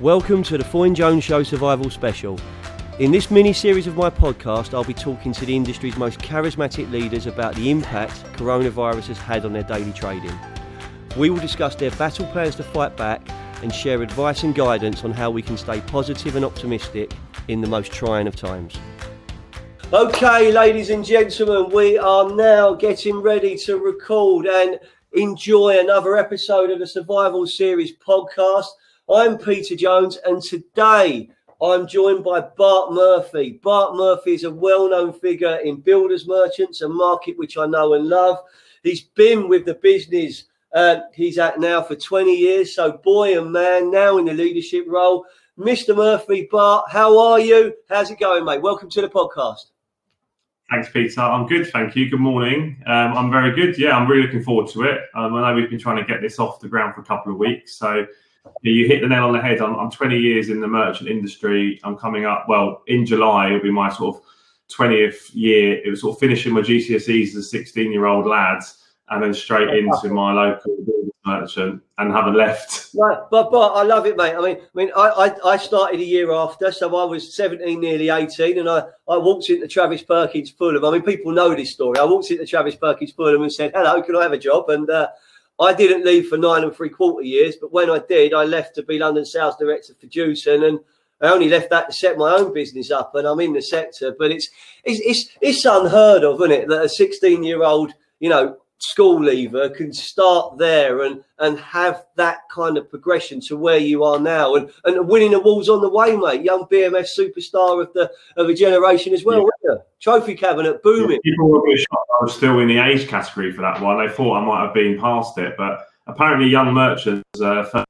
Welcome to the Foyne Jones Show Survival Special. In this mini series of my podcast, I'll be talking to the industry's most charismatic leaders about the impact coronavirus has had on their daily trading. We will discuss their battle plans to fight back and share advice and guidance on how we can stay positive and optimistic in the most trying of times. Okay, ladies and gentlemen, we are now getting ready to record and enjoy another episode of the Survival Series podcast. I'm Peter Jones, and today I'm joined by Bart Murphy. Bart Murphy is a well known figure in builders merchants, a market which I know and love. He's been with the business uh, he's at now for 20 years, so boy and man, now in the leadership role. Mr. Murphy, Bart, how are you? How's it going, mate? Welcome to the podcast. Thanks, Peter. I'm good, thank you. Good morning. Um, I'm very good. Yeah, I'm really looking forward to it. Um, I know we've been trying to get this off the ground for a couple of weeks, so you hit the nail on the head. I'm, I'm 20 years in the merchant industry. I'm coming up. Well, in July it'll be my sort of 20th year. It was sort of finishing my GCSEs as a 16 year old lad, and then straight into my local merchant and haven't left. Right, but but I love it, mate. I mean, I mean, I, I, I started a year after, so I was 17, nearly 18, and I, I walked into Travis Perkins Fulham. I mean, people know this story. I walked into Travis Perkins Fulham and said, "Hello, can I have a job?" And uh, I didn't leave for nine and three quarter years, but when I did, I left to be London sales director for Jewson, and I only left that to set my own business up, and I'm in the sector. But it's it's it's, it's unheard of, isn't it, that a 16 year old, you know, school leaver can start there and and have that kind of progression to where you are now and and winning awards on the way mate. Young bmf superstar of the of a generation as well yeah. trophy cabinet booming. Yeah, people were a shocked i was still in the age category for that one. They thought i might have been past it but apparently young merchants uh,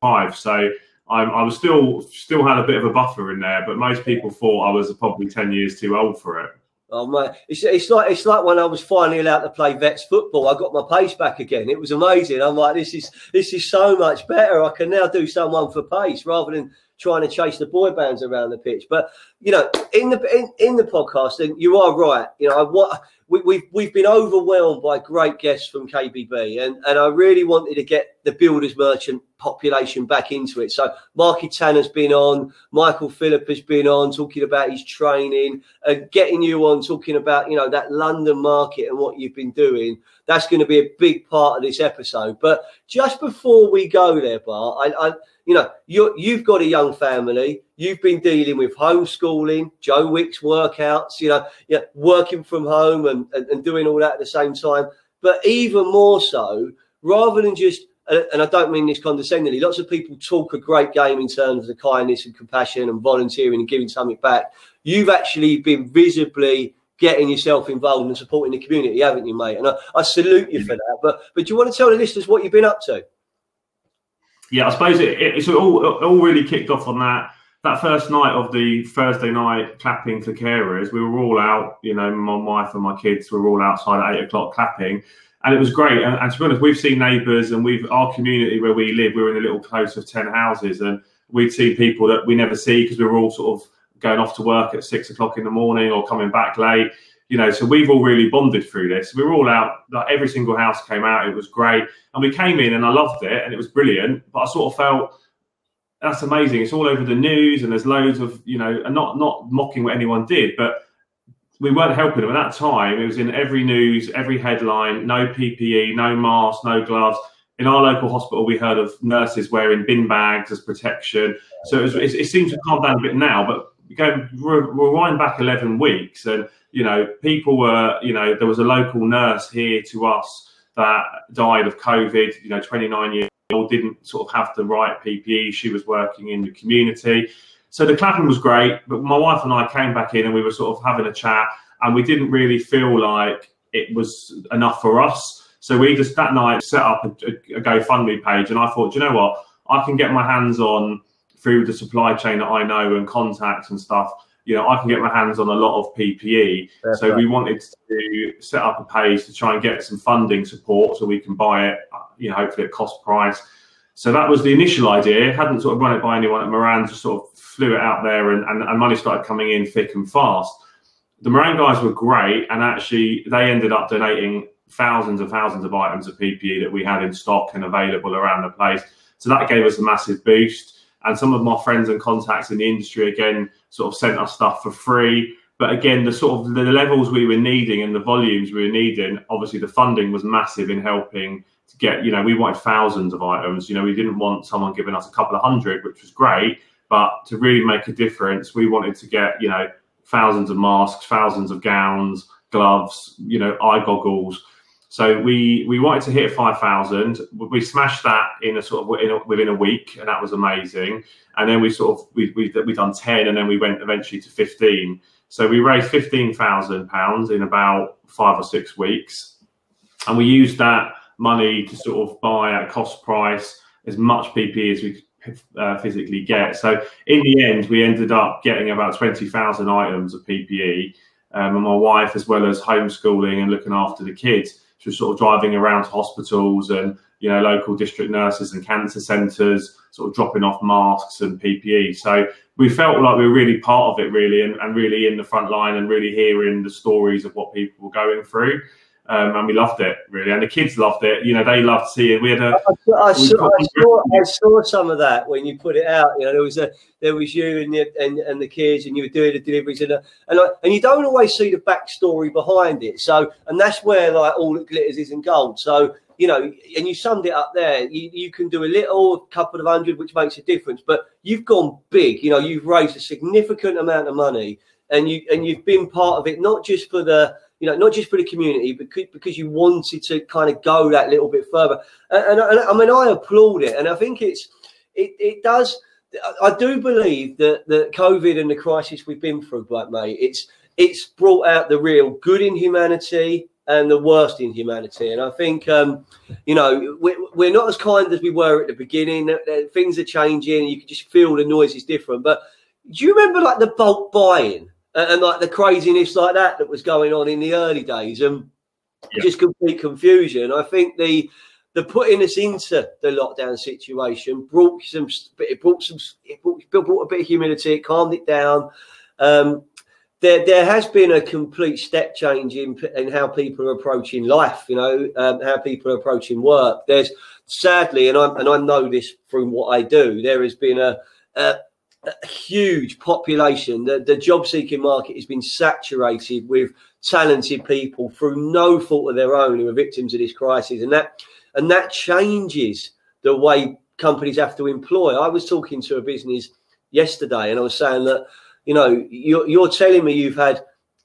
five. So I'm, I was still still had a bit of a buffer in there, but most people thought I was probably ten years too old for it. Oh my! It's, it's like it's like when I was finally allowed to play vets football. I got my pace back again. It was amazing. I'm like, this is this is so much better. I can now do someone for pace rather than trying to chase the boy bands around the pitch. But you know, in the in, in the podcast, and you are right. You know, I what we, we've we've been overwhelmed by great guests from KBB, and and I really wanted to get the builders merchant population back into it. So Marky Tanner's been on, Michael Phillip has been on talking about his training and getting you on talking about you know that London market and what you've been doing. That's going to be a big part of this episode. But just before we go there, Bart, I, I you know, you you've got a young family. You've been dealing with homeschooling, Joe Wicks workouts, you know, yeah, working from home and, and, and doing all that at the same time. But even more so, rather than just and I don't mean this condescendingly. Lots of people talk a great game in terms of the kindness and compassion and volunteering and giving something back. You've actually been visibly getting yourself involved and supporting the community, haven't you, mate? And I, I salute you for that. But but do you want to tell the listeners what you've been up to? Yeah, I suppose it, it, it's all it all really kicked off on that that first night of the Thursday night clapping for carers. We were all out, you know, my wife and my kids were all outside at eight o'clock clapping, and it was great. And, and to be honest, we've seen neighbours and we've our community where we live. We are in a little close of ten houses, and we'd see people that we never see because we were all sort of going off to work at six o'clock in the morning or coming back late you know, so we've all really bonded through this. We were all out, like every single house came out. It was great. And we came in and I loved it and it was brilliant. But I sort of felt that's amazing. It's all over the news and there's loads of, you know, and not not mocking what anyone did, but we weren't helping them. At that time, it was in every news, every headline, no PPE, no mask, no gloves. In our local hospital, we heard of nurses wearing bin bags as protection. So it, was, it, it seems to calm down a bit now, but go rewind back 11 weeks and you know people were you know there was a local nurse here to us that died of covid you know 29 years old didn't sort of have the right ppe she was working in the community. So the clapping was great but my wife and i came back in and we were sort of having a chat and we didn't really feel like it was enough for us. So we just that night set up a, a gofundme page and i thought you know what? I can get my hands on through the supply chain that I know and contacts and stuff, you know, I can get my hands on a lot of PPE. That's so right. we wanted to set up a page to try and get some funding support so we can buy it, uh, you know, hopefully at cost price. So that was the initial idea. Hadn't sort of run it by anyone at Moran, just sort of flew it out there and, and, and money started coming in thick and fast. The Moran guys were great and actually they ended up donating thousands and thousands of items of PPE that we had in stock and available around the place. So that gave us a massive boost. And some of my friends and contacts in the industry again sort of sent us stuff for free. But again, the sort of the levels we were needing and the volumes we were needing, obviously the funding was massive in helping to get, you know, we wanted thousands of items. You know, we didn't want someone giving us a couple of hundred, which was great. But to really make a difference, we wanted to get, you know, thousands of masks, thousands of gowns, gloves, you know, eye goggles. So we we wanted to hit five thousand. We smashed that in a sort of in a, within a week, and that was amazing. And then we sort of we we we done ten, and then we went eventually to fifteen. So we raised fifteen thousand pounds in about five or six weeks, and we used that money to sort of buy at cost price as much PPE as we uh, physically get. So in the end, we ended up getting about twenty thousand items of PPE, um, and my wife, as well as homeschooling and looking after the kids was sort of driving around to hospitals and you know local district nurses and cancer centres, sort of dropping off masks and PPE. So we felt like we were really part of it, really, and, and really in the front line and really hearing the stories of what people were going through. Um, and we loved it really, and the kids loved it. You know, they loved seeing. We had a. I, I, saw, I, saw, I saw some of that when you put it out. You know, there was a there was you and the, and, and the kids, and you were doing the deliveries, and and like, and you don't always see the backstory behind it. So, and that's where like all that glitters isn't gold. So, you know, and you summed it up there. You, you can do a little, a couple of hundred, which makes a difference. But you've gone big. You know, you've raised a significant amount of money, and you and you've been part of it, not just for the you know, not just for the community, but because you wanted to kind of go that little bit further. And, and, and, I mean, I applaud it, and I think it's it, it does. I do believe that the COVID and the crisis we've been through, Black mate, it's it's brought out the real good in humanity and the worst in humanity. And I think, um, you know, we're, we're not as kind as we were at the beginning. Things are changing. You can just feel the noise is different. But do you remember like the bulk buying? And, and, like the craziness like that that was going on in the early days and yeah. just complete confusion. I think the the putting us into the lockdown situation brought some it brought some it brought, brought a bit of humility, it calmed it down. Um, there, there has been a complete step change in, in how people are approaching life. You know, um, how people are approaching work. There's sadly, and I and I know this from what I do. There has been a, a a huge population. The, the job seeking market has been saturated with talented people through no fault of their own who are victims of this crisis, and that and that changes the way companies have to employ. I was talking to a business yesterday, and I was saying that you know you're, you're telling me you've had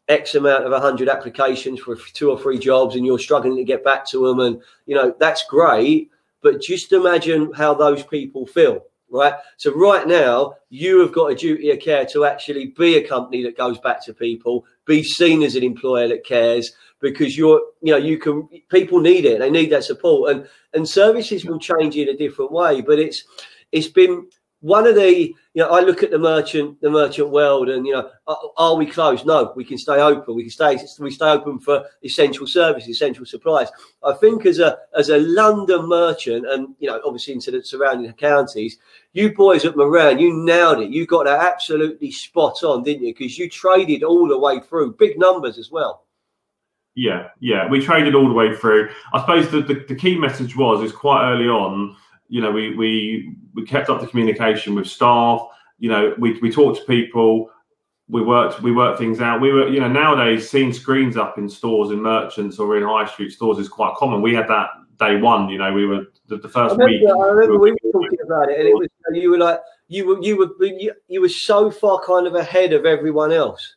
X amount of 100 applications for two or three jobs, and you're struggling to get back to them, and you know that's great. But just imagine how those people feel right? So right now, you have got a duty of care to actually be a company that goes back to people, be seen as an employer that cares, because you're, you know, you can. People need it; they need that support, and and services will change in a different way. But it's it's been one of the you know i look at the merchant the merchant world and you know are, are, we closed? No we can stay open. We can stay we stay open for essential services essential supplies. I think as a as a london merchant and you know obviously into the surrounding counties you boys at moran you nailed it. You got that absolutely spot on didn't you? Because you traded all the way through big numbers as well. Yeah yeah we traded all the way through. I suppose the, the, the key message was is quite early on you know, we we we kept up the communication with staff. You know, we we talked to people. We worked we worked things out. We were, you know, nowadays seeing screens up in stores in merchants or in high street stores is quite common. We had that day one. You know, we were the, the first I week. I remember we were talking about it, and it was you were like you were you were you, you were so far kind of ahead of everyone else.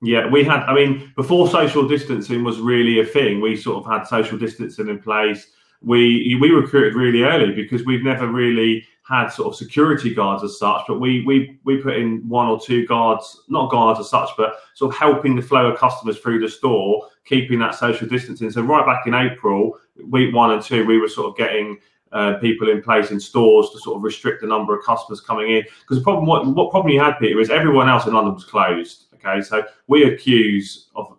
Yeah, we had. I mean, before social distancing was really a thing, we sort of had social distancing in place we we recruited really early because we've never really had sort of security guards as such, but we we we put in one or two guards, not guards as such, but sort of helping the flow of customers through the store, keeping that social distancing. So right back in April, week one and two, we were sort of getting uh, people in place in stores to sort of restrict the number of customers coming in. Because the problem, what, what problem you had, Peter, is everyone else in London was closed. Okay, so we accuse of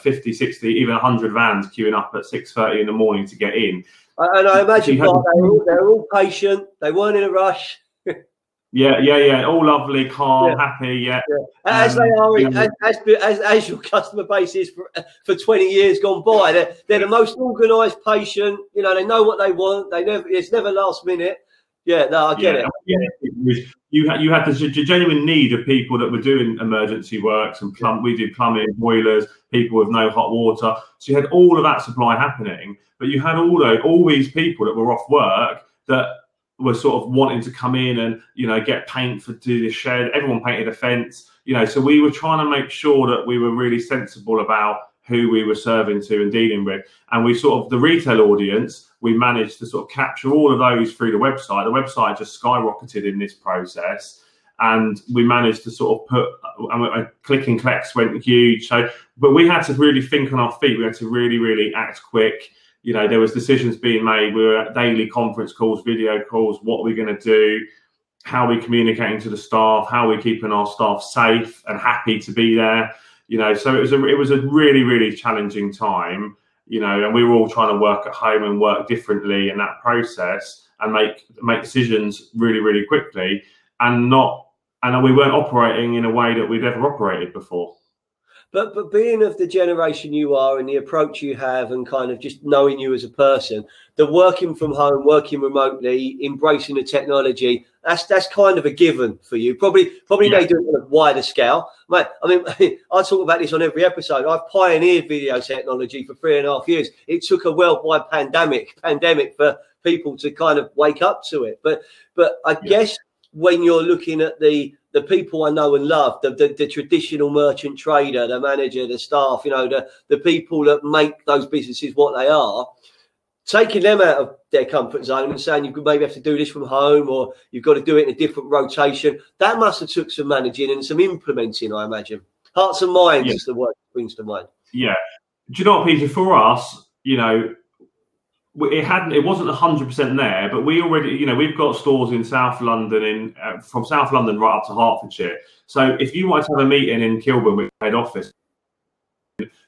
50, 60, even 100 vans queuing up at 6.30 in the morning to get in. And I imagine they, were all, they were all patient. They weren't in a rush. Yeah, yeah, yeah. All lovely, calm, yeah. happy. Yeah, yeah. as um, they are, as, as, as, as, your customer base is for, for twenty years gone by. They're, they're the most organised, patient. You know, they know what they want. They never. It's never last minute. Yeah, no, I get yeah. it. Yeah, you had you had the genuine need of people that were doing emergency works and plumb. We did plumbing, boilers, people with no hot water. So you had all of that supply happening, but you had all those, all these people that were off work that were sort of wanting to come in and you know get paint for do the shed. Everyone painted a fence, you know. So we were trying to make sure that we were really sensible about who we were serving to and dealing with. And we sort of the retail audience, we managed to sort of capture all of those through the website. The website just skyrocketed in this process. And we managed to sort of put and click and collects went huge. So, but we had to really think on our feet. We had to really, really act quick. You know, there was decisions being made. We were at daily conference calls, video calls. What are we going to do? How are we communicating to the staff? How are we keeping our staff safe and happy to be there? you know, so it was a it was a really really challenging time, you know, and we were all trying to work at home and work differently in that process and make make decisions really really quickly and not and we weren't operating in a way that we'd ever operated before. But but being of the generation you are and the approach you have and kind of just knowing you as a person, the working from home, working remotely, embracing the technology, that's that's kind of a given for you. Probably probably yeah. they do it on a wider scale. Mate, I mean I talk about this on every episode. I've pioneered video technology for three and a half years. It took a worldwide pandemic pandemic for people to kind of wake up to it. But but I yeah. guess when you're looking at the the people I know and love, the, the, the, traditional merchant trader, the manager, the staff, you know, the, the people that make those businesses what they are, taking them out of their comfort zone and saying you could maybe have to do this from home or you've got to do it in a different rotation. That must have took some managing and some implementing, I imagine. Hearts and minds yeah. is the word that brings to mind. Yeah. Do you know what, Peter? For us, you know, it hadn't it wasn't 100% there but we already you know we've got stores in south london in uh, from south london right up to hertfordshire. So if you want to have a meeting in kilburn with head office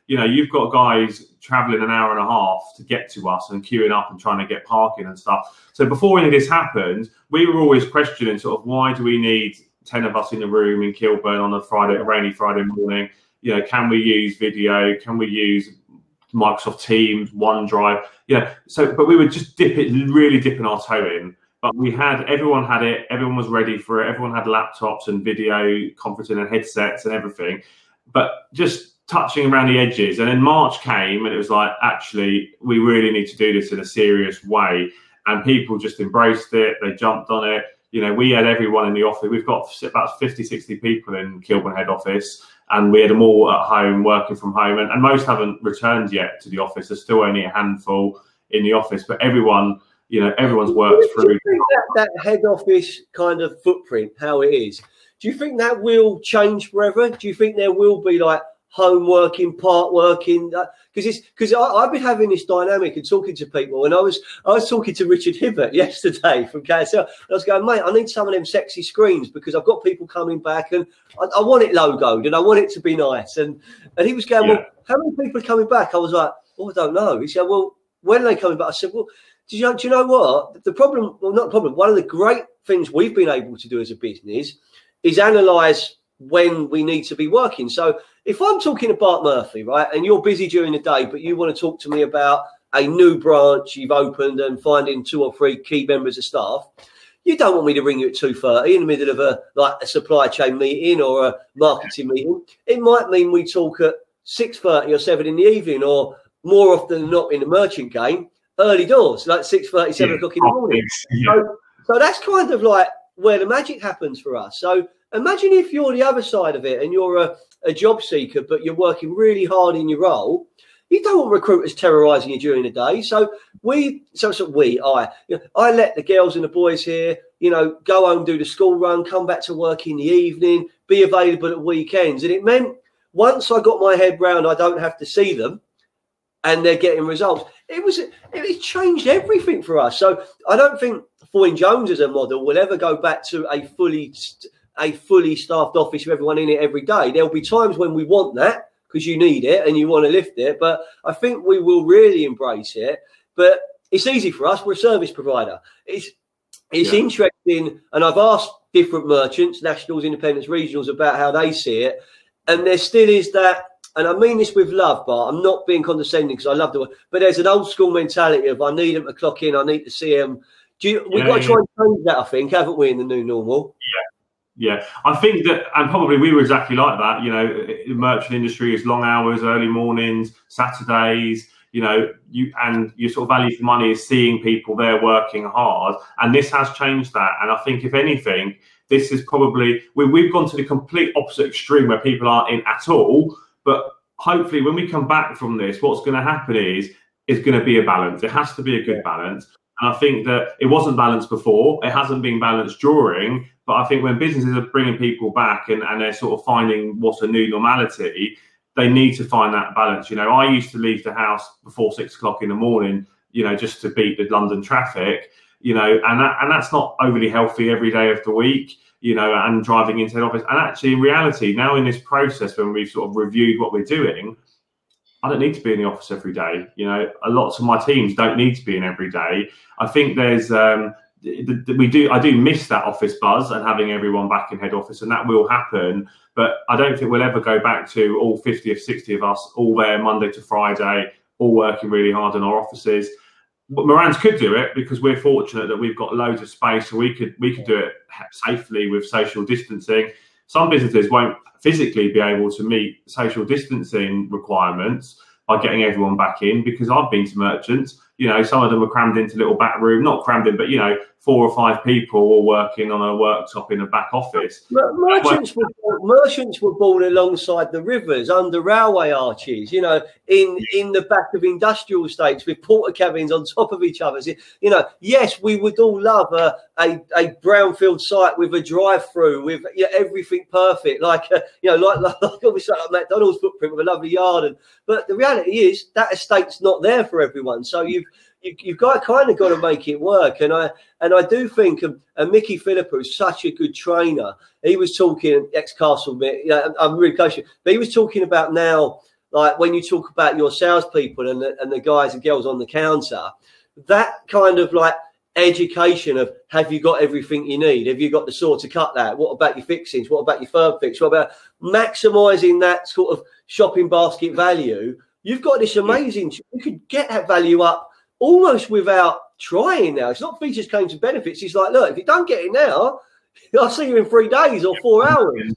you know you've got guys traveling an hour and a half to get to us and queuing up and trying to get parking and stuff. So before any of this happened we were always questioning sort of why do we need 10 of us in a room in kilburn on a friday a rainy friday morning? You know can we use video? Can we use Microsoft Teams, OneDrive. Yeah. So, but we were just dip it, really dipping our toe in. But we had everyone had it. Everyone was ready for it. Everyone had laptops and video conferencing and headsets and everything. But just touching around the edges. And then March came, and it was like, actually, we really need to do this in a serious way. And people just embraced it. They jumped on it. You know, we had everyone in the office. We've got about 50, 60 people in Kilburn head office and we had them all at home working from home, and, and most haven't returned yet to the office. There's still only a handful in the office, but everyone, you know, everyone's worked through that, that head office kind of footprint, how it is. Do you think that will change forever? Do you think there will be like home working, part working, because it's because I've been having this dynamic and talking to people, and I was I was talking to Richard Hibbert yesterday from KSL. I was going, mate, I need some of them sexy screens because I've got people coming back, and I, I want it logoed, and I want it to be nice, and and he was going, yeah. well, how many people are coming back? I was like, oh, I don't know. He said, well, when are they coming back? I said, well. Do you, know, do you know what? The problem, well, not the problem, one of the great things we've been able to do as a business is analyze when we need to be working. So if I'm talking to Bart Murphy, right, and you're busy during the day, but you want to talk to me about a new branch you've opened and finding two or three key members of staff, you don't want me to ring you at two thirty in the middle of a like a supply chain meeting or a marketing meeting. It might mean we talk at six thirty or seven in the evening, or more often than not in the merchant game, early doors, like six thirty, seven yeah. o'clock in the morning. Yeah. So, so that's kind of like where the magic happens for us. So Imagine if you're the other side of it and you're a, a job seeker, but you're working really hard in your role. You don't want recruiters terrorising you during the day. So we, so, so we, I, you know, I let the girls and the boys here, you know, go home, do the school run, come back to work in the evening, be available at weekends. And it meant once I got my head round, I don't have to see them and they're getting results. It was it changed everything for us. So I don't think Foyne Jones as a model will ever go back to a fully a fully staffed office with everyone in it every day. There'll be times when we want that because you need it and you want to lift it, but I think we will really embrace it. But it's easy for us. We're a service provider. It's it's yeah. interesting, and I've asked different merchants, nationals, independents, regionals, about how they see it, and there still is that. And I mean this with love, but I'm not being condescending because I love the. But there's an old school mentality of I need them to clock in, I need to see them Do you, we've got to yeah. try and change that, I think, haven't we, in the new normal? Yeah, I think that, and probably we were exactly like that. You know, the merchant industry is long hours, early mornings, Saturdays. You know, you and your sort of value for money is seeing people there working hard, and this has changed that. And I think, if anything, this is probably we, we've gone to the complete opposite extreme where people aren't in at all. But hopefully, when we come back from this, what's going to happen is is going to be a balance. It has to be a good balance. And I think that it wasn't balanced before. It hasn't been balanced during. But I think when businesses are bringing people back and, and they're sort of finding what's a new normality, they need to find that balance. You know, I used to leave the house before six o'clock in the morning, you know, just to beat the London traffic, you know, and that, and that's not overly healthy every day of the week, you know, and driving into the office. And actually, in reality, now in this process, when we've sort of reviewed what we're doing, I don't need to be in the office every day. You know, a lots of my teams don't need to be in every day. I think there's um, we do I do miss that office buzz and having everyone back in head office, and that will happen. But I don't think we'll ever go back to all 50 or 60 of us all there Monday to Friday, all working really hard in our offices. But Morans could do it because we're fortunate that we've got loads of space, so we could we could do it safely with social distancing. Some businesses won't physically be able to meet social distancing requirements by getting everyone back in because I've been to merchants. You know, some of them were crammed into little back room, not crammed in, but you know, four or five people all working on a worktop in a back office. Mer- Merchants were merchants were born alongside the rivers, under railway arches. You know, in in the back of industrial estates with Portakabins on top of each other. You know, yes, we would all love a a, a brownfield site with a drive-through with you know, everything perfect, like uh, you know, like like, like obviously like McDonald's footprint with a lovely yard. And but the reality is that estate's not there for everyone. So you've you, you've got kind of got to make it work. And I and I do think um, and Mickey Philippa is such a good trainer. He was talking ex Castle, you know, I'm really close, to you, but he was talking about now, like when you talk about your salespeople and the, and the guys and girls on the counter, that kind of like education of have you got everything you need? Have you got the saw to cut that? What about your fixings? What about your firm fix? What about maximizing that sort of shopping basket value? You've got this amazing. You could get that value up almost without trying now. It's not features, claims, and benefits. It's like, look, if you don't get it now, I'll see you in three days or four hours.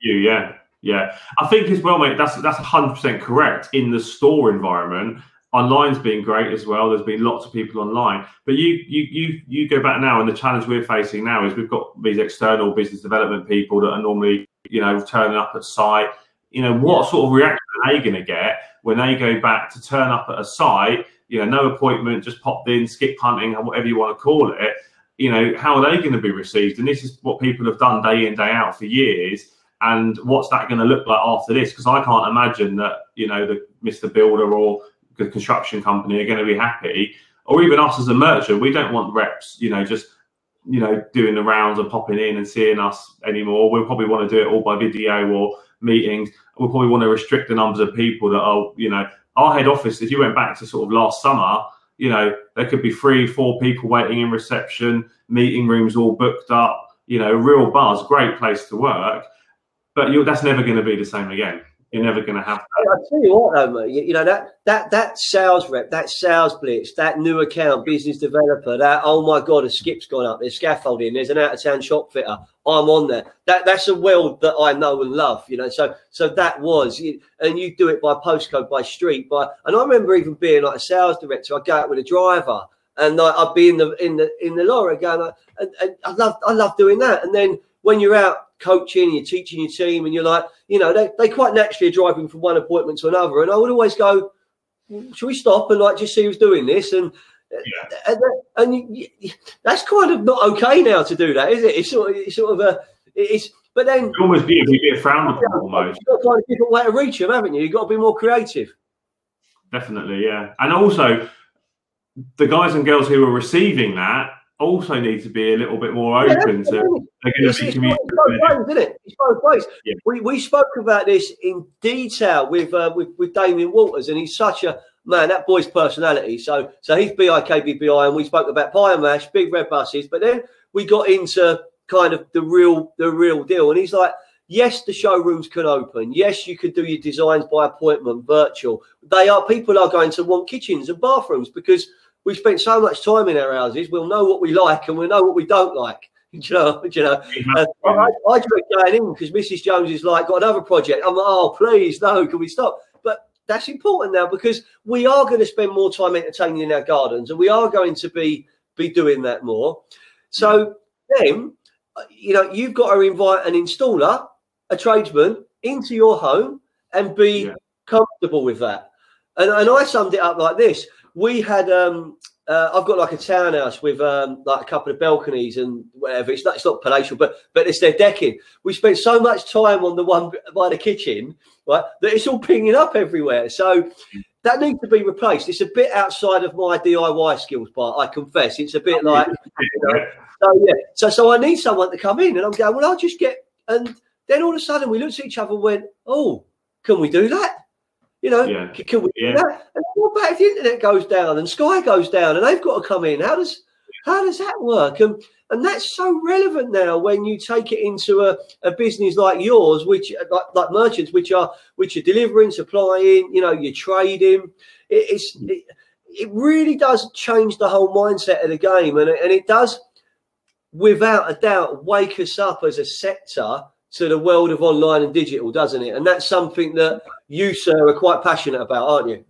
You, yeah, yeah. I think as well, mate. That's that's hundred percent correct in the store environment. Online's been great as well. There's been lots of people online, but you you you you go back now, and the challenge we're facing now is we've got these external business development people that are normally you know turning up at site. You know what sort of reaction are they going to get when they go back to turn up at a site? You know, no appointment, just popped in, skip hunting, whatever you want to call it. You know, how are they going to be received? And this is what people have done day in day out for years. And what's that going to look like after this? Because I can't imagine that you know the Mr. Builder or the construction company are going to be happy, or even us as a merchant. We don't want reps, you know, just you know doing the rounds and popping in and seeing us anymore. We'll probably want to do it all by video or meetings. We'll probably want to restrict the numbers of people that are, you know, our head office. If you went back to sort of last summer, you know, there could be three, four people waiting in reception, meeting rooms all booked up. You know, real buzz, great place to work. But that's never going to be the same again. You're never going to have that. I tell you what, mate, you, you know that that that sales rep, that sales blitz, that new account business developer, that oh my god, a skip's gone up. There's scaffolding. There's an out of town shop fitter. I'm on there. That that's a world that I know and love. You know, so so that was, and you do it by postcode, by street, by. And I remember even being like a sales director. I'd go out with a driver, and like, I'd be in the in the in the lorry going, and, and I love I love doing that. And then when you're out coaching, you're teaching your team, and you're like, you know, they, they quite naturally are driving from one appointment to another. And I would always go, should we stop and like just see who's doing this? And Yeah. and, and you, that's kind of not okay now to do that, is it? It's sort of, it's sort of a, it's, but then It almost be a bit frowned upon almost. you've got to find a different way to reach them, haven't you? You've got to be more creative. Definitely, yeah. And also, the guys and girls who are receiving that also need to be a little bit more open that's to. They're going It's, to be communicating. both ways, isn't it? It's both ways. Yeah. We, we spoke about this in detail with, uh, with with Damian Walters, and he's such a man. That boy's personality. So so he's BIKBBI, and we spoke about pie and mash, big red buses. But then we got into kind of the real the real deal, and he's like. Yes, the showrooms can open. Yes, you could do your designs by appointment, virtual. They are people are going to want kitchens and bathrooms because we spent so much time in our houses. We'll know what we like and we'll know what we don't like. you know, you know. Uh, I, I dread going in because Mrs. Jones is like got another project. I'm like, oh please, no, can we stop? But that's important now because we are going to spend more time entertaining in our gardens, and we are going to be be doing that more. So then, uh, you know, you've got to invite an installer, a tradesman, into your home and be yeah. comfortable with that. And, and I summed it up like this: We had um, uh, I've got like a townhouse with um, like a couple of balconies and whatever. It's not, it's not palatial, but but it's their decking. We spent so much time on the one by the kitchen, right, that it's all pinging up everywhere. So that needs to be replaced. It's a bit outside of my DIY skills Bart. I confess, it's a bit like. You know, so yeah, so so I need someone to come in, and I'm going. Well, I'll just get. And then all of a sudden, we looked at each other and went, "Oh, can we do that?" You know, yeah. can we yeah. do that? And what about if the internet goes down and Sky goes down and they've got to come in? How does how does that work? And and that's so relevant now when you take it into a, a business like yours, which like, like merchants, which are which are delivering, supplying, you know, you're trading. It, it's mm. it, it really does change the whole mindset of the game, and and it does, without a doubt, wake us up as a sector to the world of online and digital, doesn't it? And that's something that you, sir, are quite passionate about, aren't you?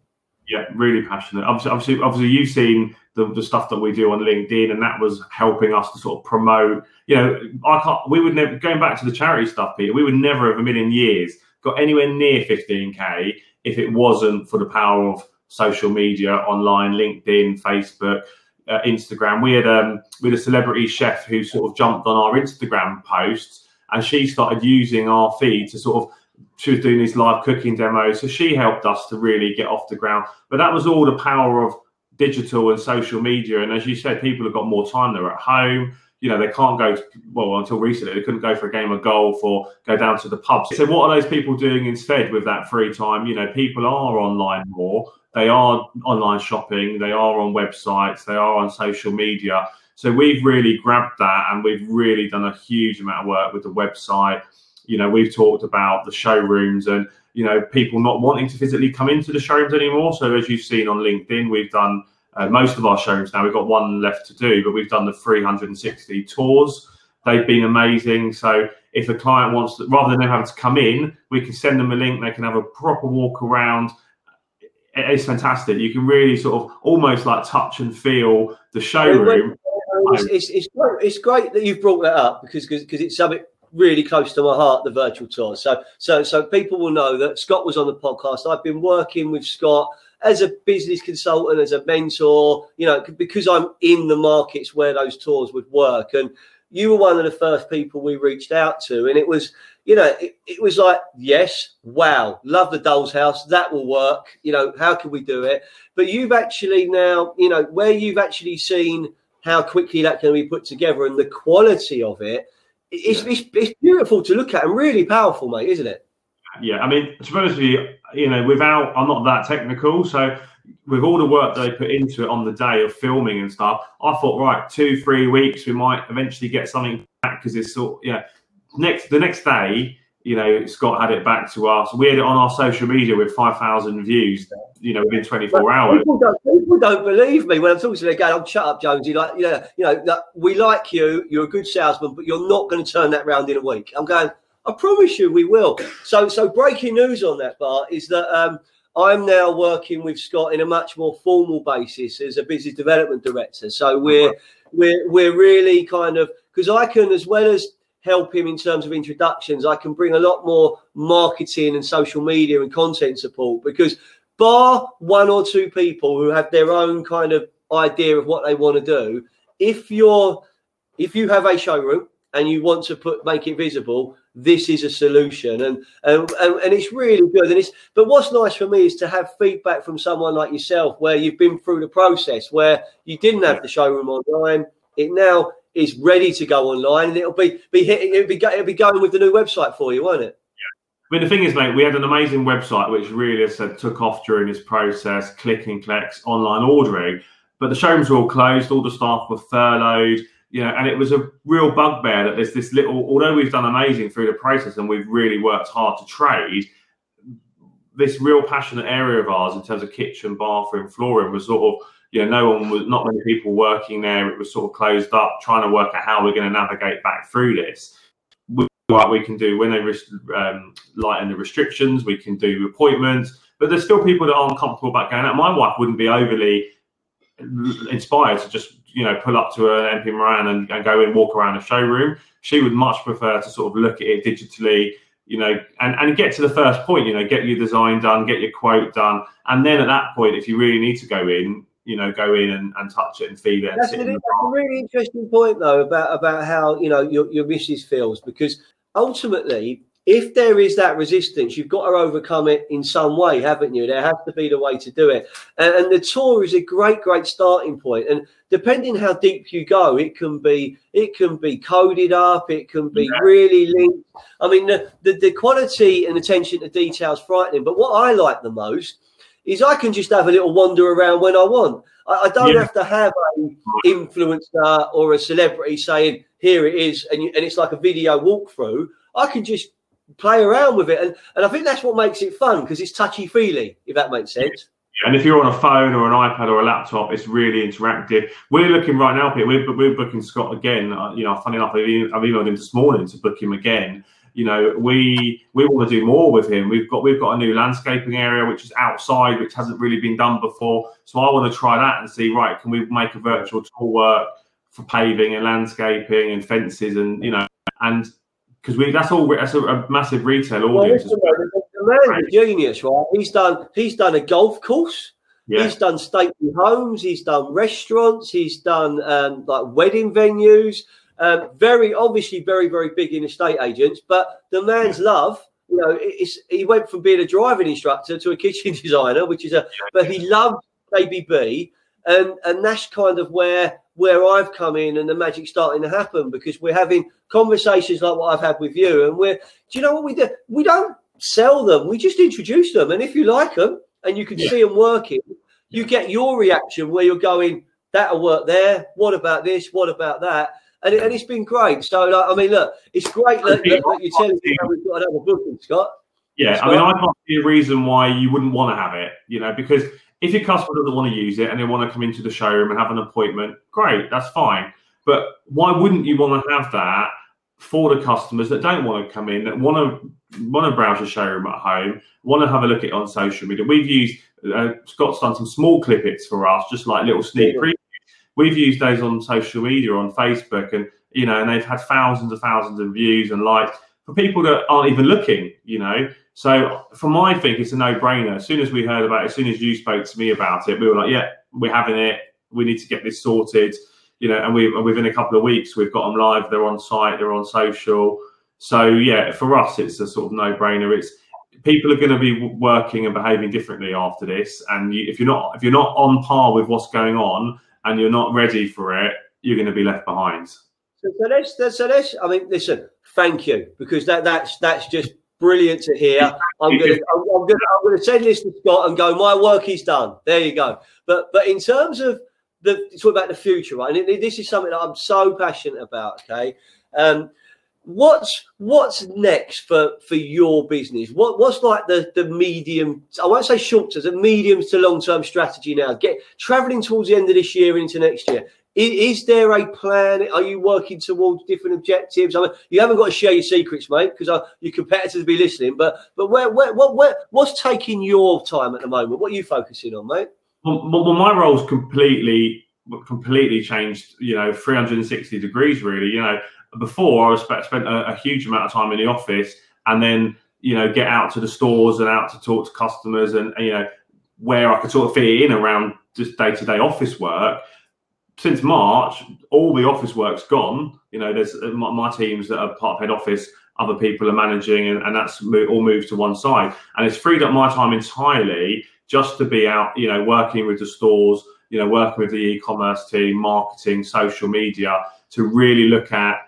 Yeah, really passionate. Obviously, obviously, obviously you've seen the, the stuff that we do on LinkedIn, and that was helping us to sort of promote. You know, I can't. We would never going back to the charity stuff, Peter. We would never have a million years got anywhere near 15k if it wasn't for the power of social media, online, LinkedIn, Facebook. Uh, Instagram. We had um, we had a celebrity chef who sort of jumped on our Instagram posts and she started using our feed to sort of she was doing these live cooking demos. So she helped us to really get off the ground. But that was all the power of digital and social media. And as you said people have got more time. They're at home. You know they can't go well until recently they couldn't go for a game of golf or go down to the pubs so what are those people doing instead with that free time? You know people are online more. They are online shopping. They are on websites. They are on social media so we've really grabbed that and we've really done a huge amount of work with the website. You know, we've talked about the showrooms and, you know, people not wanting to physically come into the showrooms anymore. So as you've seen on LinkedIn, we've done uh, most of our showrooms now. We've got one left to do, but we've done the 360 tours. They've been amazing. So if a client wants to, rather than them having to come in, we can send them a link. They can have a proper walk around. It's fantastic. You can really sort of almost like touch and feel the showroom it's, it's, it's, it's, great that you've brought that up because because it's something really close to my heart, the virtual tour. So so so people will know that Scott was on the podcast. I've been working with Scott as a business consultant, as a mentor, you know, because I'm in the markets where those tours would work. And you were one of the first people we reached out to, and it was, you know, it, it was like, yes, wow, love the Doll's House, that will work. You know, how can we do it? But you've actually now, you know, where you've actually seen how quickly that can be put together and the quality of it. It's, yeah. it's, it's, beautiful to look at and really powerful, mate, isn't it? Yeah, I mean, to be honest with you, you know, without I'm not that technical, so with all the work they put into it on the day of filming and stuff, I thought, right, two, three weeks, we might eventually get something back because it's sort, yeah. Next, the next day, you know, Scott had it back to us. We had it on our social media with 5,000 views, you know, within 24 but hours. People don't, people don't, believe me when I'm talking to them going, I'm shut up, Jonesy. Like, you know, you know, we like you, you're a good salesman, but you're not going to turn that round in a week. I'm going, I promise you we will. So, so breaking news on that part is that um, I'm now working with Scott in a much more formal basis as a business development director. So we're, we're, we're really kind of, because I can, as well as help him in terms of introductions. I can bring a lot more marketing and social media and content support because, bar one or two people who have their own kind of idea of what they want to do, if you're if you have a showroom and you want to put make it visible, this is a solution, and and and it's really good. And it's but what's nice for me is to have feedback from someone like yourself, where you've been through the process, where you didn't have the showroom online. It now is ready to go online, and it'll be be hitting, it'll be it'll be going with the new website for you, won't it? Yeah. I mean, the thing is, mate, we had an amazing website which really, said, took off during this process, click and collects, online ordering. But the showrooms were all closed, all the staff were furloughed, you know, and it was a real bugbear that there's this little, although we've done amazing through the process and we've really worked hard to trade, this real passionate area of ours in terms of kitchen, bathroom, flooring was sort of you know, no one was not many people working there. It was sort of closed up, trying to work out how we're going to navigate back through this. What we can do when they um, lighten the restrictions, we can do appointments, but there's still people that aren't comfortable about going out. My wife wouldn't be overly inspired to just you know pull up to an MP Moran and, and go and walk around a showroom. She would much prefer to sort of look at it digitally, you know, and, and get to the first point, you know, get your design done, get your quote done. And then at that point, if you really need to go in, you know, go in and, and touch it and feel it. That's, a, that's a really interesting point, though, about about how you know your your missus feels because ultimately, if there is that resistance, you've got to overcome it in some way, haven't you? There has to be the way to do it, and, and the tour is a great, great starting point. And depending how deep you go, it can be it can be coded up, it can be yeah. really linked. I mean, the, the the quality and attention to detail is frightening. But what I like the most is I can just have a little wander around when I want. I, I don't yeah. have to have an influencer or a celebrity saying, here it is, and, you, and it's like a video walkthrough. I can just play around with it. And, and I think that's what makes it fun because it's touchy feely, if that makes sense. And if you're on a phone or an iPad or a laptop, it's really interactive. We're looking right now, Peter. We're, we're booking Scott again. Uh, you know, funny enough, I've emailed him this morning to book him again you know, we we want to do more with him. We've got we've got a new landscaping area which is outside, which hasn't really been done before. So I want to try that and see, right, can we make a virtual tour work for paving and landscaping and fences and you know, and because we that's all that's a, a massive retail audience. Well, the genius, right? He's done he's done a golf course. Yeah. He's done stately homes. He's done restaurants. He's done um, like wedding venues. Um, very obviously very very big in estate agents, but the man's love. You know, it's, he went from being a driving instructor to a kitchen designer, which is a. But he loved KBB, and and that's kind of where where I've come in and the magic's starting to happen because we're having conversations like what I've had with you, and we're. Do you know what we do? We don't sell them. We just introduce them, and if you like them and you can yeah. see them working, you get your reaction where you're going, "That'll work there. What about this? What about that?" And, it, and it's been great. So, like, I mean, look, it's great that, that, that you're telling me we've got another booking, Scott. Yeah, Scott. I mean, I can't see a reason why you wouldn't want to have it, you know, because if your customer doesn't want to use it and they want to come into the showroom and have an appointment, great, that's fine. But why wouldn't you want to have that for the customers that don't want to come in, that want to want to browse the showroom at home, want to have a look at it on social media? We've used uh, Scott's done some small clippets for us, just like little sneak previews we've used those on social media on Facebook, and you know, and they've had thousands and thousands of views and likes for people that aren't even looking. You know, so for my think, it's a no-brainer. As soon as we heard about it, as soon as you spoke to me about it, we were like, yeah, we're having it. We need to get this sorted. You know, and we within a couple of weeks we've got them live. They're on site. They're on social. So yeah, for us, it's a sort of no-brainer. It's people are going to be working and behaving differently after this, and you, if you're not if you're not on par with what's going on, and you're not ready for it, you're going to be left behind. So, so let's, so let's, I mean, listen, thank you because that that's that's just brilliant to hear. I'm going to I'm, going to I'm going to send this to Scott and go. My work is done. There you go. But but in terms of the talk about the future, right? And this is something that I'm so passionate about. Okay. Um, what's what's next for for your business? What what's like the the medium i won't say short term the medium to long term strategy now? Get traveling towards the end of this year into next year. Is, is, there a plan? Are you working towards different objectives? I mean you haven't got to share your secrets mate because uh, your competitors will be listening but but where, where what where, what's taking your time at the moment? What are you focusing on mate? Well, well my role's completely completely changed you know 360 degrees really you know before I spent a, a, huge amount of time in the office and then you know get out to the stores and out to talk to customers and, and you know where I could sort of fit in around just day to day office work. Since March, all the office work's gone. You know, there's uh, my, my teams that are part of head office. Other people are managing, and, and that's all moved to one side. And it's freed up my time entirely just to be out, you know, working with the stores, you know, working with the e-commerce team, marketing, social media, to really look at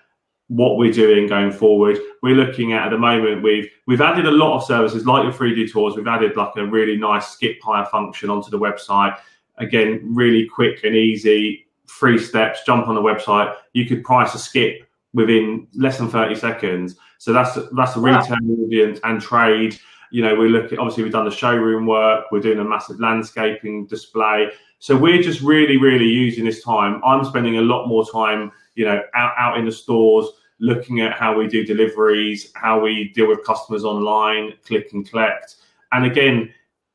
what we're doing going forward. We're looking at at the moment we've we've added a lot of services like your 3D tours. We've added like a really nice skip hire function onto the website. Again, really quick and easy, three steps. Jump on the website. You could price a skip within less than 30 seconds. So that's that's the retail audience and trade. You know, we're looking. Obviously, we've done the showroom work. We're doing a massive landscaping display. So we're just really, really using this time. I'm spending a lot more time, you know, out, out in the stores, looking at how we do deliveries, how we deal with customers online, click and collect. And again,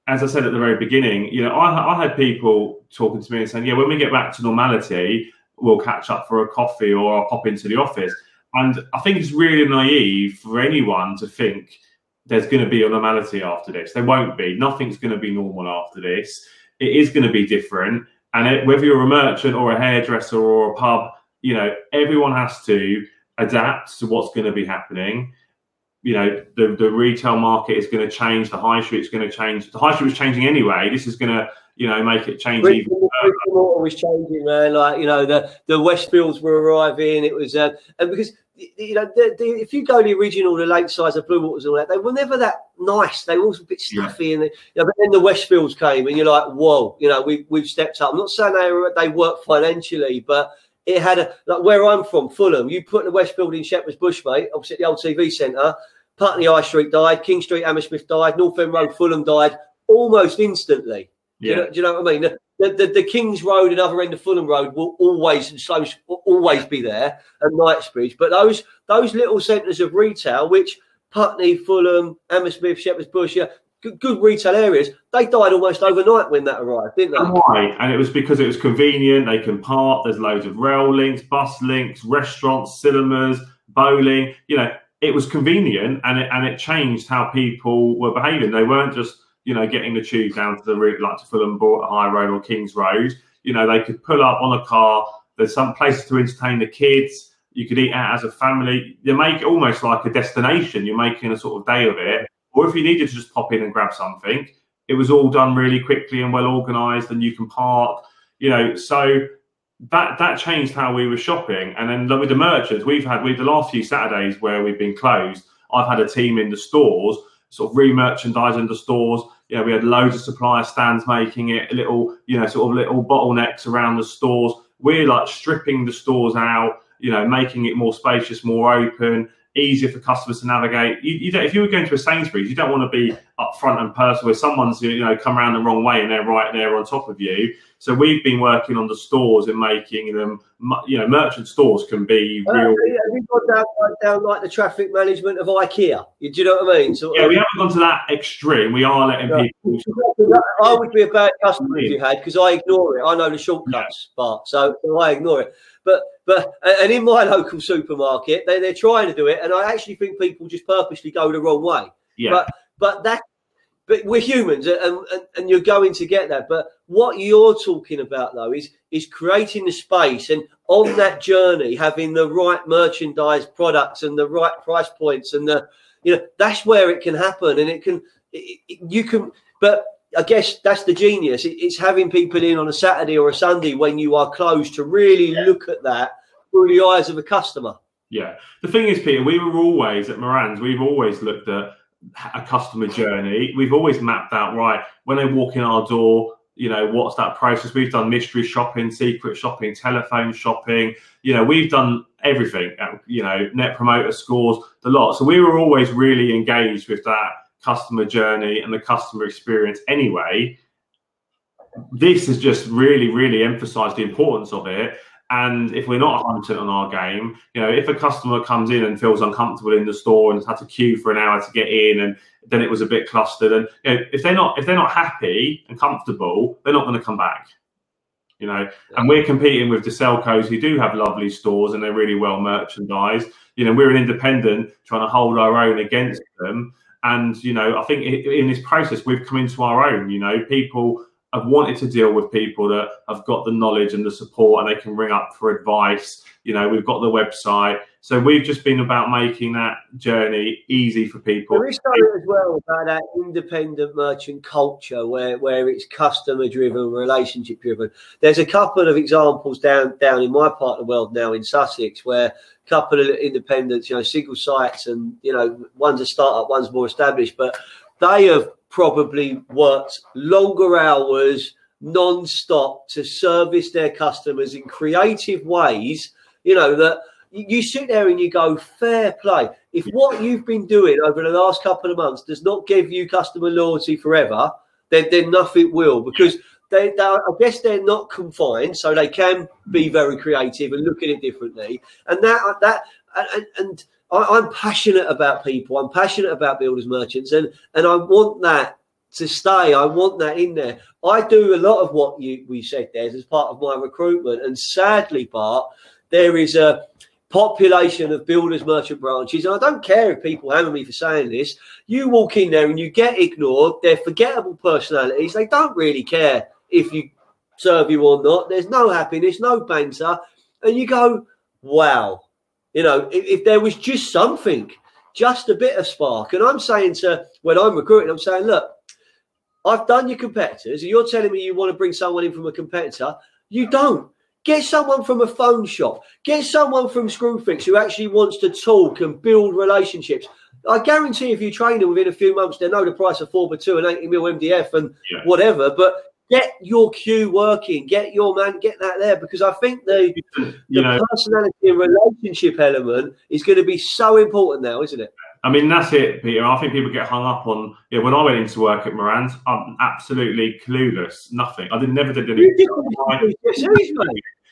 as I said at the very beginning, you know, I, I had people talking to me and saying, "Yeah, when we get back to normality, we'll catch up for a coffee or I'll pop into the office." And I think it's really naive for anyone to think there's going to be a normality after this. There won't be. Nothing's going to be normal after this it is going to be different. And it, whether you're a merchant or a hairdresser or a pub, you know, everyone has to adapt to what's going to be happening. You know, the, the retail market is going to change. The high street is going to change. The high street was changing anyway. This is going to, you know, make it change Britain, even. was changing, man. Like you know, the the Westfields were arriving. It was, uh, and because you know, the, the, if you go the original, the late size of Blue Waters and all that, they were never that nice. They were always a bit stuffy, yeah. and you know, but then the Westfields came, and you're like, whoa, you know, we we've stepped up. I'm not saying they were, they work financially, but it had a like where I'm from, Fulham. You put the Westfield in, Shepherd's Bush, mate, opposite the old TV centre. Putney High Street died, King Street, Hammersmith died, North End Road, Fulham died almost instantly. Yeah. Do, you know, do you know what I mean? the, the, the, Kings Road and other end of Fulham Road will always and so always be there, and Knightsbridge. But those those little centres of retail, which Putney, Fulham, Hammersmith, Shepherd's Bush, yeah, good, good, retail areas, they died almost overnight when that arrived, didn't they? Right, and it was because it was convenient. They can park. There's loads of rail links, bus links, restaurants, cinemas, bowling. You know, it was convenient, and it and it changed how people were behaving. They weren't just you know, getting the tube down to the route like to Fulham High Road or Kings Road. You know, they could pull up on a car. There's some places to entertain the kids. You could eat out as a family. You make it almost like a destination. You're making a sort of day of it. Or if you needed to just pop in and grab something, it was all done really quickly and well organised, and you can park. You know, so that that changed how we were shopping. And then with the merchants, we've had with the last few Saturdays where we've been closed. I've had a team in the stores sort of re-merchandising the stores. You know, we had loads of supplier stands making it, little, you know, sort of little bottlenecks around the stores. We're like stripping the stores out, you know, making it more spacious, more open, easier for customers to navigate. You, you if you were going to a Sainsbury's, you don't want to be up front and personal with someone's you know come around the wrong way and they're right there on top of you. So we've been working on the stores and making them, you know, merchant stores can be uh, real. Have you gone down, down like the traffic management of IKEA? Do you know what I mean? So, yeah, we haven't gone to that extreme. We are letting yeah. people. I would be a bad customer if you had because I ignore it. I know the shortcuts yeah. part, so, so I ignore it. But but and in my local supermarket, they they're trying to do it, and I actually think people just purposely go the wrong way. Yeah. But but that but we're humans uh, and, and, and, you're going to get that but what you're talking about though is is creating the space and on that journey having the right merchandise products and the right price points and the you know that's where it can happen. And it can it, you can but i guess that's the genius. It, it's having people in on a saturday or a sunday when you are closed to really yeah. look at that through the eyes of a customer. Yeah. The thing is peter we were always at moran's we've always looked at a customer journey. We've always mapped out right when they walk in our door. You know what's that process? We've done mystery shopping, secret shopping, telephone shopping. You know we've done everything. Uh, you know net promoter scores, the lot. So we were always really engaged with that customer journey and the customer experience. Anyway, this has just really, really emphasised the importance of it and if we're not 100% on our game, you know, if a customer comes in and feels uncomfortable in the store and has had to queue for an hour to get in, and then it was a bit clustered, and you know, if they're not if they're not happy and comfortable, they're not going to come back. You know, and we're competing with the Selcos who do have lovely stores and they're really well merchandised. You know, we're an independent trying to hold our own against them. And you know, I think in this process we've come into our own. You know, people I've wanted to deal with people that have got the knowledge and the support and they can ring up for advice. You know, we've got the website. So we've just been about making that journey easy for people. There is something as well about that independent merchant culture where, where it's customer driven, relationship driven. There's a couple of examples down down in my part of the world now in Sussex where a couple of independents, you know, single sites and, you know, one's a startup, one's more established, but they have probably worked longer hours non-stop to service their customers in creative ways you know that you sit there and you go fair play. If what you've been doing over the last couple of months does not give you customer loyalty forever, then then nothing will because they, they I guess they're not confined, so they can be mm. very creative and look at it differently. And that that and, and I, am passionate about people. I'm passionate about builders merchants, and and I want that to stay. I want that in there. I do a lot of what you we said there as part of my recruitment, and sadly, Bart, there is a population of builders merchant branches, and I don't care if people hammer me for saying this. You walk in there and you get ignored. They're forgettable personalities. They don't really care if you serve you or not. There's no happiness, no banter, and you go, wow. You know, if, if there was just something, just a bit of spark. And I'm saying to when I'm recruiting, I'm saying, look, I've done your competitors, and you're telling me you want to bring someone in from a competitor. You don't. Get someone from a phone shop. Get someone from Screwfix who actually wants to talk and build relationships. I guarantee if you train them within a few months, they know the price of 4 by 2 and 80 mil MDF and yeah. whatever. But get your queue working, get your man, get that there because I think the, the know, personality and relationship element is going to be so important now, isn't it? I mean, that's it, Peter. I think people get hung up on. Yeah, when I went into work at Moran's, I'm absolutely clueless. Nothing. I did never did anything.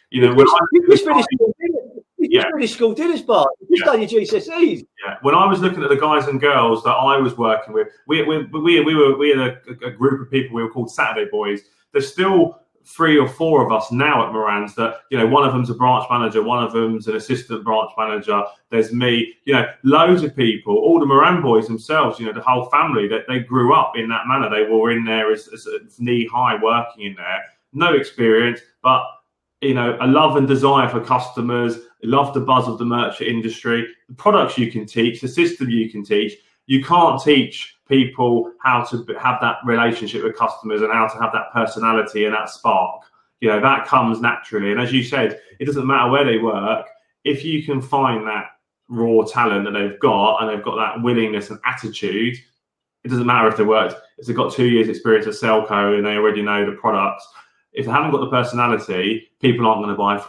You know, when I, you just finished school dinners. You yeah. school dinners, Bart. You just yeah. done your GCSEs. Yeah. When I was looking at the guys and girls that I was working with, we we we, we were we had a, a group of people. We were called Saturday Boys. There's still three or four of us now at Moran's that, you know, one of them's a branch manager, one of them's an assistant branch manager. There's me, you know, loads of people, all the Moran boys themselves, you know, the whole family that they grew up in that manner. They were in there as, as knee high working in there, no experience, but, you know, a love and desire for customers, love the buzz of the merchant industry, the products you can teach, the system you can teach. You can't teach people how to have that relationship with customers and how to have that personality and that spark. You know, that comes naturally. And as you said, it doesn't matter where they work, if you can find that raw talent that they've got and they've got that willingness and attitude, it doesn't matter if they worked, if they've got two years experience at Selco and they already know the products. If they haven't got the personality, people aren't going to buy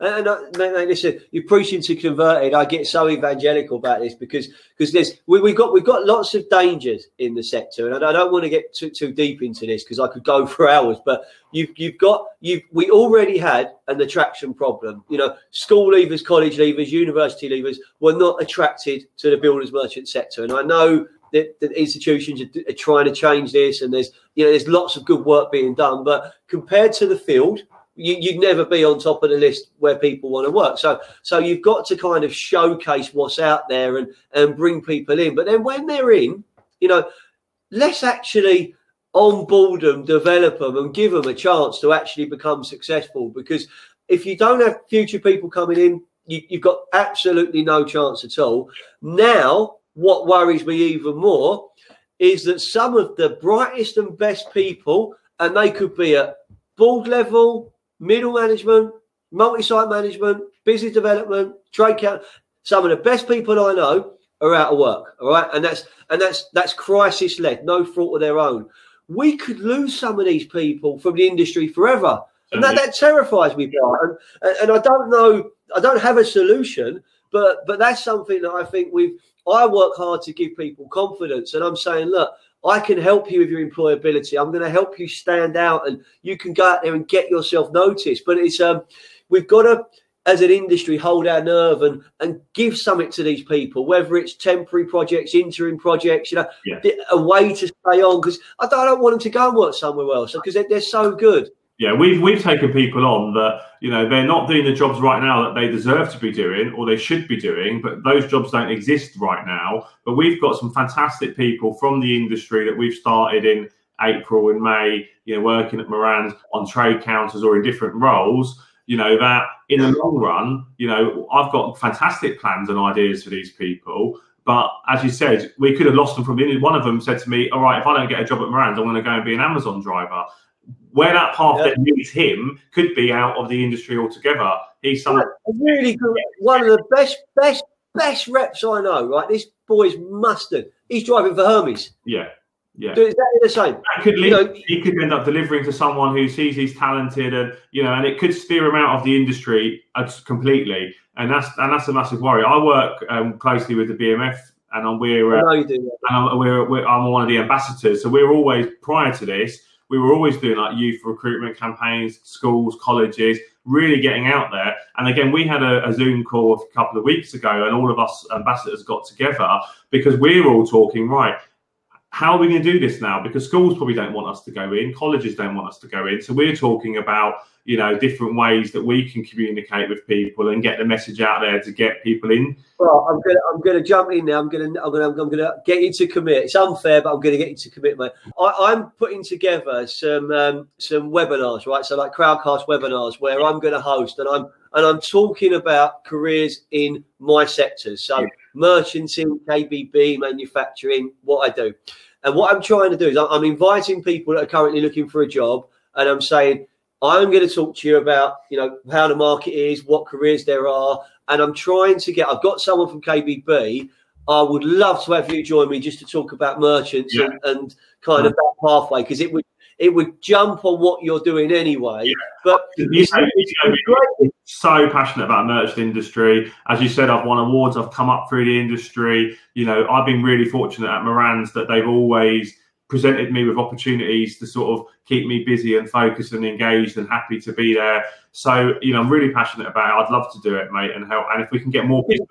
Uh, and, and mate, mate, listen, you're preaching to converted. I get so evangelical about this because because there's we, we've got we've got lots of dangers in the sector, and I, I don't want to get too, too deep into this because I could go for hours. But you've you've got you we already had an attraction problem. You know, school leavers, college leavers, university leavers were not attracted to the builders merchant sector, and I know that, that institutions are, are trying to change this, and there's you know there's lots of good work being done, but compared to the field you, would never be on top of the list where people want to work. So, so you've got to kind of showcase what's out there and and bring people in. But then when they're in, you know, let's actually onboard them, develop them, and give them a chance to actually become successful. Because if you don't have future people coming in, you, you've got absolutely no chance at all. Now, what worries me even more is that some of the brightest and best people, and they could be at board level, middle management, multi-site management, business development, trade count. Some of the best people I know are out of work. All right, and that's and that's that's crisis led, no fault of their own. We could lose some of these people from the industry forever, and that, that terrifies me. And, and I don't know, I don't have a solution, but but that's something that I think we've. I work hard to give people confidence, and I'm saying, look, I can help you with your employability. I'm going to help you stand out, and you can go out there and get yourself noticed. But it's um, we've got to, as an industry, hold our nerve and and give something to these people, whether it's temporary projects, interim projects, you know, yeah. a way to stay on. Because I don't, I don't want them to go and work somewhere else because they're, they're so good yeah, we've we've taken people on that you know they're not doing the jobs right now that they deserve to be doing or they should be doing, but those jobs don't exist right now. But we've got some fantastic people from the industry that we've started in April and May, you know, working at Moran's on trade counters or in different roles. You know that in the long run, you know, I've got fantastic plans and ideas for these people. But as you said, we could have lost them from One of them said to me, "All right, if I don't get a job at Moran's, I'm going to go and be an Amazon driver." Where that path yeah. that needs him could be out of the industry altogether. He's someone really good, one of the best, best, best reps I know. Right, this boy's mustard. He's driving for Hermes. Yeah, Yeah, do exactly the same. That could lead, you know, he could end up delivering to someone who sees he's talented, and you know, and it could steer him out of the industry completely. And that's and that's a massive worry. I work um, closely with the BMF, and we're uh, and I'm, we're, we're, I'm one of the ambassadors. So we're always prior to this, we were always doing like youth recruitment campaigns, schools, colleges, really getting out there. And again, we had a, a, Zoom call a couple of weeks ago, and all of us ambassadors got together because we were all talking, right, how are we going to do this now? Because schools probably don't want us to go in, colleges don't want us to go in. So we're talking about, you know, different ways that we can communicate with people and get the message out there to get people in. Well, I'm gonna I'm gonna jump in now. I'm gonna I'm gonna I'm gonna get you to commit. It's unfair, but I'm gonna get you to commit, mate. I, am putting together some um, some webinars, right? So like crowdcast webinars where I'm gonna host and I'm and I'm talking about careers in my sectors. So yeah. merchanting, KBB, manufacturing, what I do. And what I'm trying to do is I'm inviting people that are currently looking for a job, and I'm saying I'm going to talk to you about you know how the market is, what careers there are, and I'm trying to get. I've got someone from KBB. I would love to have you join me just to talk about merchants yeah. and, and, kind of that pathway because it would it would jump on what you're doing anyway. Yeah. But you so passionate about merchant industry. As you said, I've won awards. I've come up through the industry. You know, I've been really fortunate at Moran's that they've always presented me with opportunities to sort of keep me busy and focused and engaged and happy to be there. So, you know, I'm really passionate about it. I'd love to do it, mate, and help. And if we can get more people,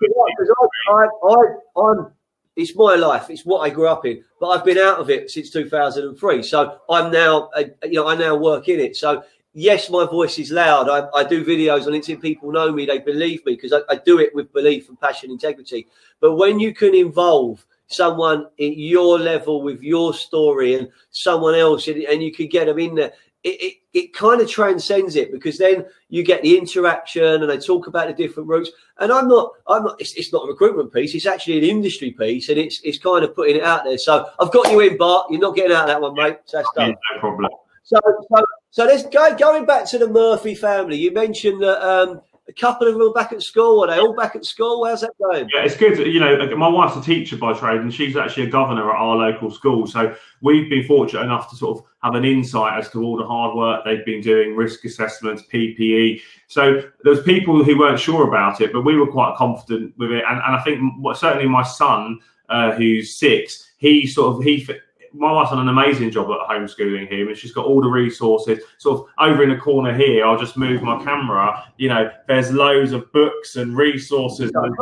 I, I, I, I'm it's my life. It's what I grew up in. But I've been out of it since 2003. So I'm now, uh, you know, I now work in it. So yes, my voice is loud. I, I do videos on LinkedIn. People know me. They believe me because I, I do it with belief and passion, integrity. But when you can involve someone at your level with your story and someone else, and, and you can get them in there, it, it, it kind of transcends it because then you get the interaction and they talk about the different routes. And I'm not, I'm not, it's, it's not a recruitment piece. It's actually an industry piece and it's, it's kind of putting it out there. So I've got you in, Bart. You're not getting out of that one, mate. So that's done. no problem. So, so, so let's go, going back to the Murphy family. You mentioned that, um, a couple of them are back at school. Are they all back at school? How's that going? Yeah, it's good. You know, my wife's a teacher by trade, and she's actually a governor at our local school. So we've been fortunate enough to sort of have an insight as to all the hard work they've been doing, risk assessments, PPE. So there's people who weren't sure about it, but we were quite confident with it. And, and I think certainly my son, uh, who's six, he sort of he my wife's done an amazing job at homeschooling him, and she's got all the resources. Sort of over in the corner here, I'll just move my camera. You know, there's loads of books and resources and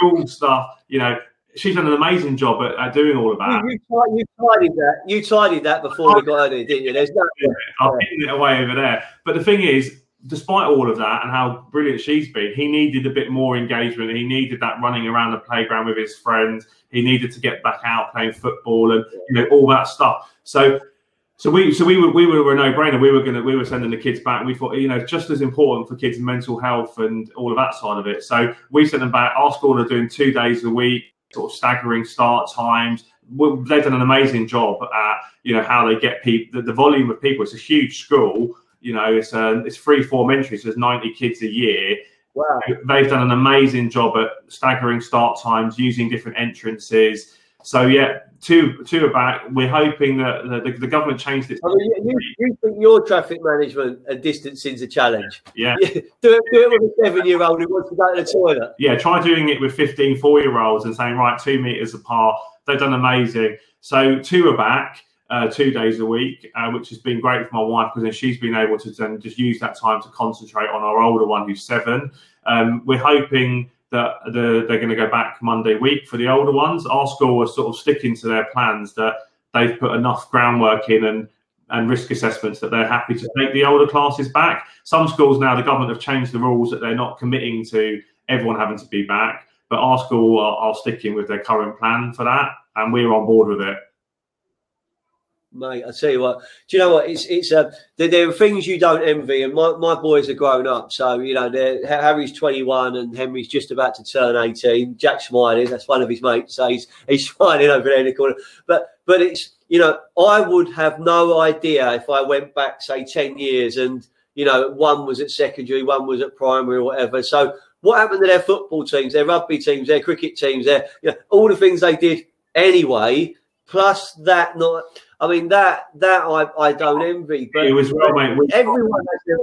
cool stuff. You know, she's done an amazing job at, at doing all of that. You, you, you, tidied that. You tidied that before we got in, didn't you? There's no. Yeah, I've hidden it away over there. But the thing is, despite all of that and how brilliant she's been, he needed a bit more engagement. He needed that running around the playground with his friends. He needed to get back out playing football and you know all that stuff. So. So we, so we were, we were a no-brainer. We were gonna, we were sending the kids back. We thought, you know, just as important for kids' mental health and all of that side of it. So we sent them back. Our school are doing two days a week, sort of staggering start times. They've done an amazing job at, you know, how they get people. The, the volume of people. It's a huge school, you know, it's a, it's free form entry, so there's 90 kids a year. Wow. They've done an amazing job at staggering start times, using different entrances. So yeah, two two are back. We're hoping that the, the, the government changed its. I mean, you, you, think your traffic management and distancing is a challenge? Yeah. do, it, do it with a seven year old who wants to go to the toilet. Yeah, try doing it with 15 four year olds and saying right two meters apart. They've done amazing. So two are back uh, two days a week, uh, which has been great for my wife because then she's been able to then just use that time to concentrate on our older one who's seven. Um, we're hoping that the, they're going to go back Monday week for the older ones. Our school are sort of sticking to their plans that they've put enough groundwork in and and risk assessments that they're happy to take the older classes back. Some schools now, the government have changed the rules that they're not committing to everyone having to be back, but our school are, are sticking with their current plan for that, and we're on board with it mate. I tell you what. Do you know what? It's it's uh, there, there, are things you don't envy, and my, my boys are grown up. So you know, Harry's twenty one, and Henry's just about to turn eighteen. Jack's smiling. That's one of his mates. So he's he's smiling over there in the corner. But but it's you know, I would have no idea if I went back say ten years, and you know, one was at secondary, one was at primary, or whatever. So what happened to their football teams, their rugby teams, their cricket teams, their you know, all the things they did anyway plus that not. I mean that that I, I don't envy, but It was well, mate. Everyone has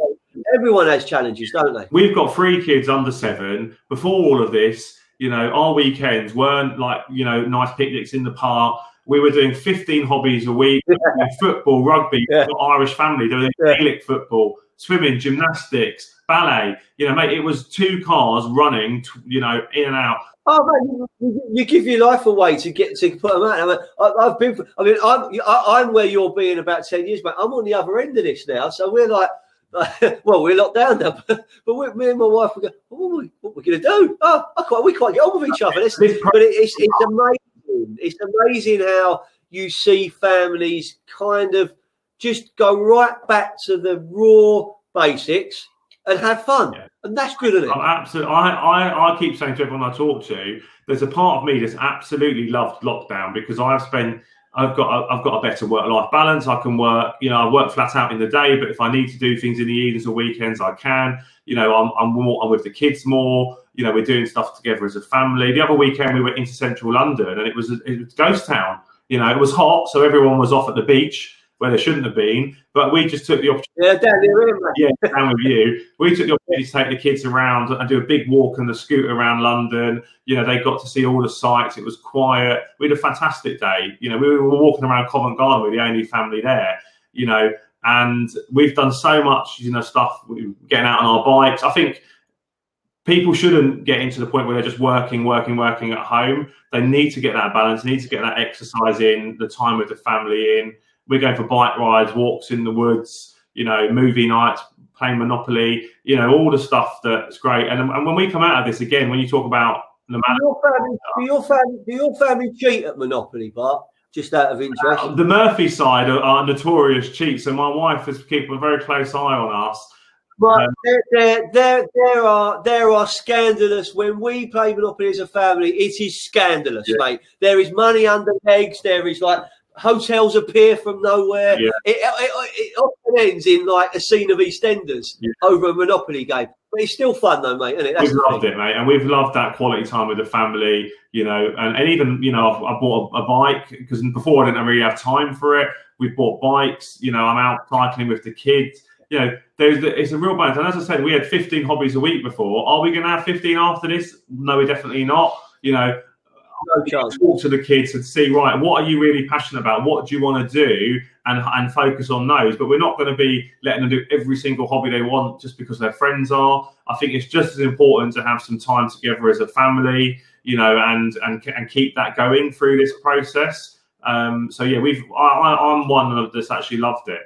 everyone has challenges, don't they? We've got three kids under seven. Before all of this, you know, our weekends weren't like, you know, nice picnics in the park. We were doing 15 hobbies a week football, rugby, Yeah. Irish family doing Yeah. Gaelic football, swimming, gymnastics, ballet. You know, mate, it was two cars running, t- you know, in and out. Oh man, you, you give your life away to get to put them out. I mean, I, I've been. I mean, I'm I, I'm where you're being about ten years, mate. I'm on the other end of this now, so we're like. well, we're locked down now, but, but me and my wife, we go, oh, what, what we going to do? Oh, I quite, we can't get on with each other. It's, but it, it's, it's amazing. It's amazing how you see families kind of just go right back to the raw basics and have fun. Yeah. And that's good, isn't it? Oh, I'm absolutely. I, I, I keep saying to everyone I talk to, there's a part of me that's absolutely loved lockdown because I've spent, I've got, a, I've got a better work-life balance. I can work, you know, I work flat out in the day, but if I need to do things in the evenings or weekends, I can. You know, I'm, I'm more, I'm with the kids more. You know, we're doing stuff together as a family. The other weekend we went into central London and it was, it was ghost town. You know, it was hot, so everyone was off at the beach where they shouldn't have been. But we just took the opportunity Yeah, down yeah, down with you. We took the opportunity to take the kids around and do a big walk on the scooter around London. You know, they got to see all the sights. It was quiet. We had a fantastic day. You know, we were walking around Covent Garden with the only family there. You know, and we've done so much, you know, stuff. Getting out on our bikes. I think people shouldn't get into the point where they're just working, working, working at home. They need to get that balance. They need to get that exercise in, the time with the family in. We're going for bike rides, walks in the woods, you know, movie nights, playing Monopoly, you know, all the stuff that's great. And, and when we come out of this again, when you talk about the Do your family, do your family, do your family cheat at Monopoly, Bart? Just out of interest. the Murphy side are, are notorious cheats. So my wife has kept a very close eye on us. But Um, there, there, there, there are there are scandalous. When we play Monopoly as a family, it is scandalous, Yeah. mate. There is money under legs. There is like hotels appear from nowhere. Yeah. It, it, it often ends in like a scene of EastEnders Yeah. over a Monopoly game. But it's still fun though, mate. Isn't it? That's we've loved thing. it, mate, and we've loved that quality time with the family. You know, and, and even you know, I've, I bought a, a bike because before I didn't really have time for it. We've bought bikes. You know, I'm out cycling with the kids. You know, there's the, it's a real balance. And as I said, we had 15 hobbies a week before. Are we going to have 15 after this? No, we're definitely not. You know, No talk to the kids and see right what are you really passionate about? What do you want to do? And and focus on those. But we're not going to be letting them do every single hobby they want just because their friends are. I think it's just as important to have some time together as a family you know and and and keep that going through this process. Um so yeah we've I, i'm one of that's actually loved it.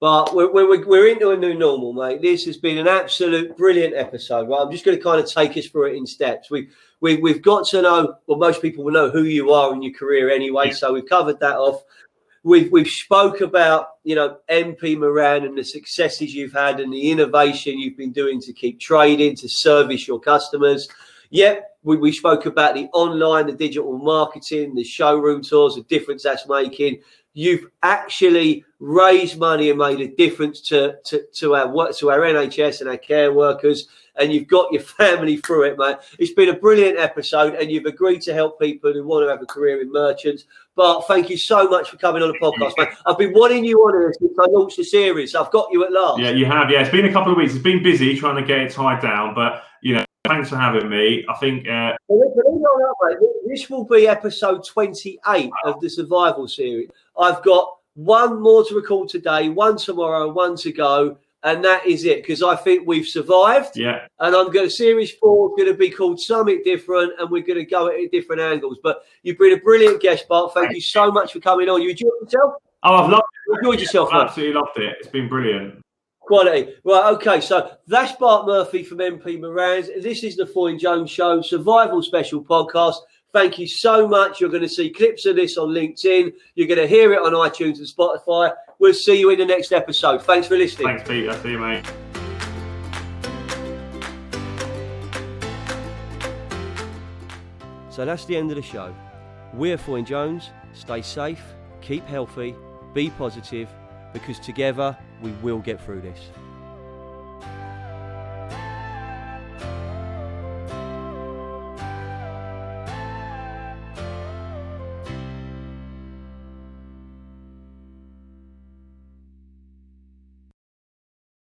But we're, we're, we're into a new normal, mate. This has been an absolute brilliant episode. Right, I'm just going to kind of take us through it in steps. We, we, we've got to know, well, most people will know who you are in your career anyway. Yeah. So we've covered that off. We've, we've spoke about, you know, MP Moran and the successes you've had and the innovation you've been doing to keep trading, to service your customers. Yep, we, we spoke about the online, the digital marketing, the showroom tours, the difference that's making. You've actually raised money and made a difference to, to, to our work, to our NHS and our care workers, and you've got your family through it, mate. It's been a brilliant episode, and you've agreed to help people who want to have a career in merchants. Bart, thank you so much for coming on the podcast, mate. I've been wanting you on here since I launched the series. I've got you at last. yeah you have yeah it's been a couple of weeks it's been busy trying to get it tied down but thanks for having me i think uh, Believe it or not, mate, this will be episode 28 of the survival series. I've got one more to record today, one tomorrow, one to go, and that is it because I think we've survived. yeah And I'm going to series four going to be called something different, and we're going to go at it different angles. But you've been a brilliant guest, Bart. Thank you so much for coming on. You enjoyed yourself? oh i've loved You enjoyed yourself, I've absolutely loved it it's been brilliant Quality. Right, okay, so that's Bart Murphy from MP Morans. This is the Foyne Jones Show, Survival Special Podcast. Thank you so much. You're going to see clips of this on LinkedIn. You're going to hear it on iTunes and Spotify. We'll see you in the next episode. Thanks for listening. thanks pete i'll see you mate So that's the end of the show. We're Foyne Jones. Stay safe, keep healthy, be positive, because together we will get through this.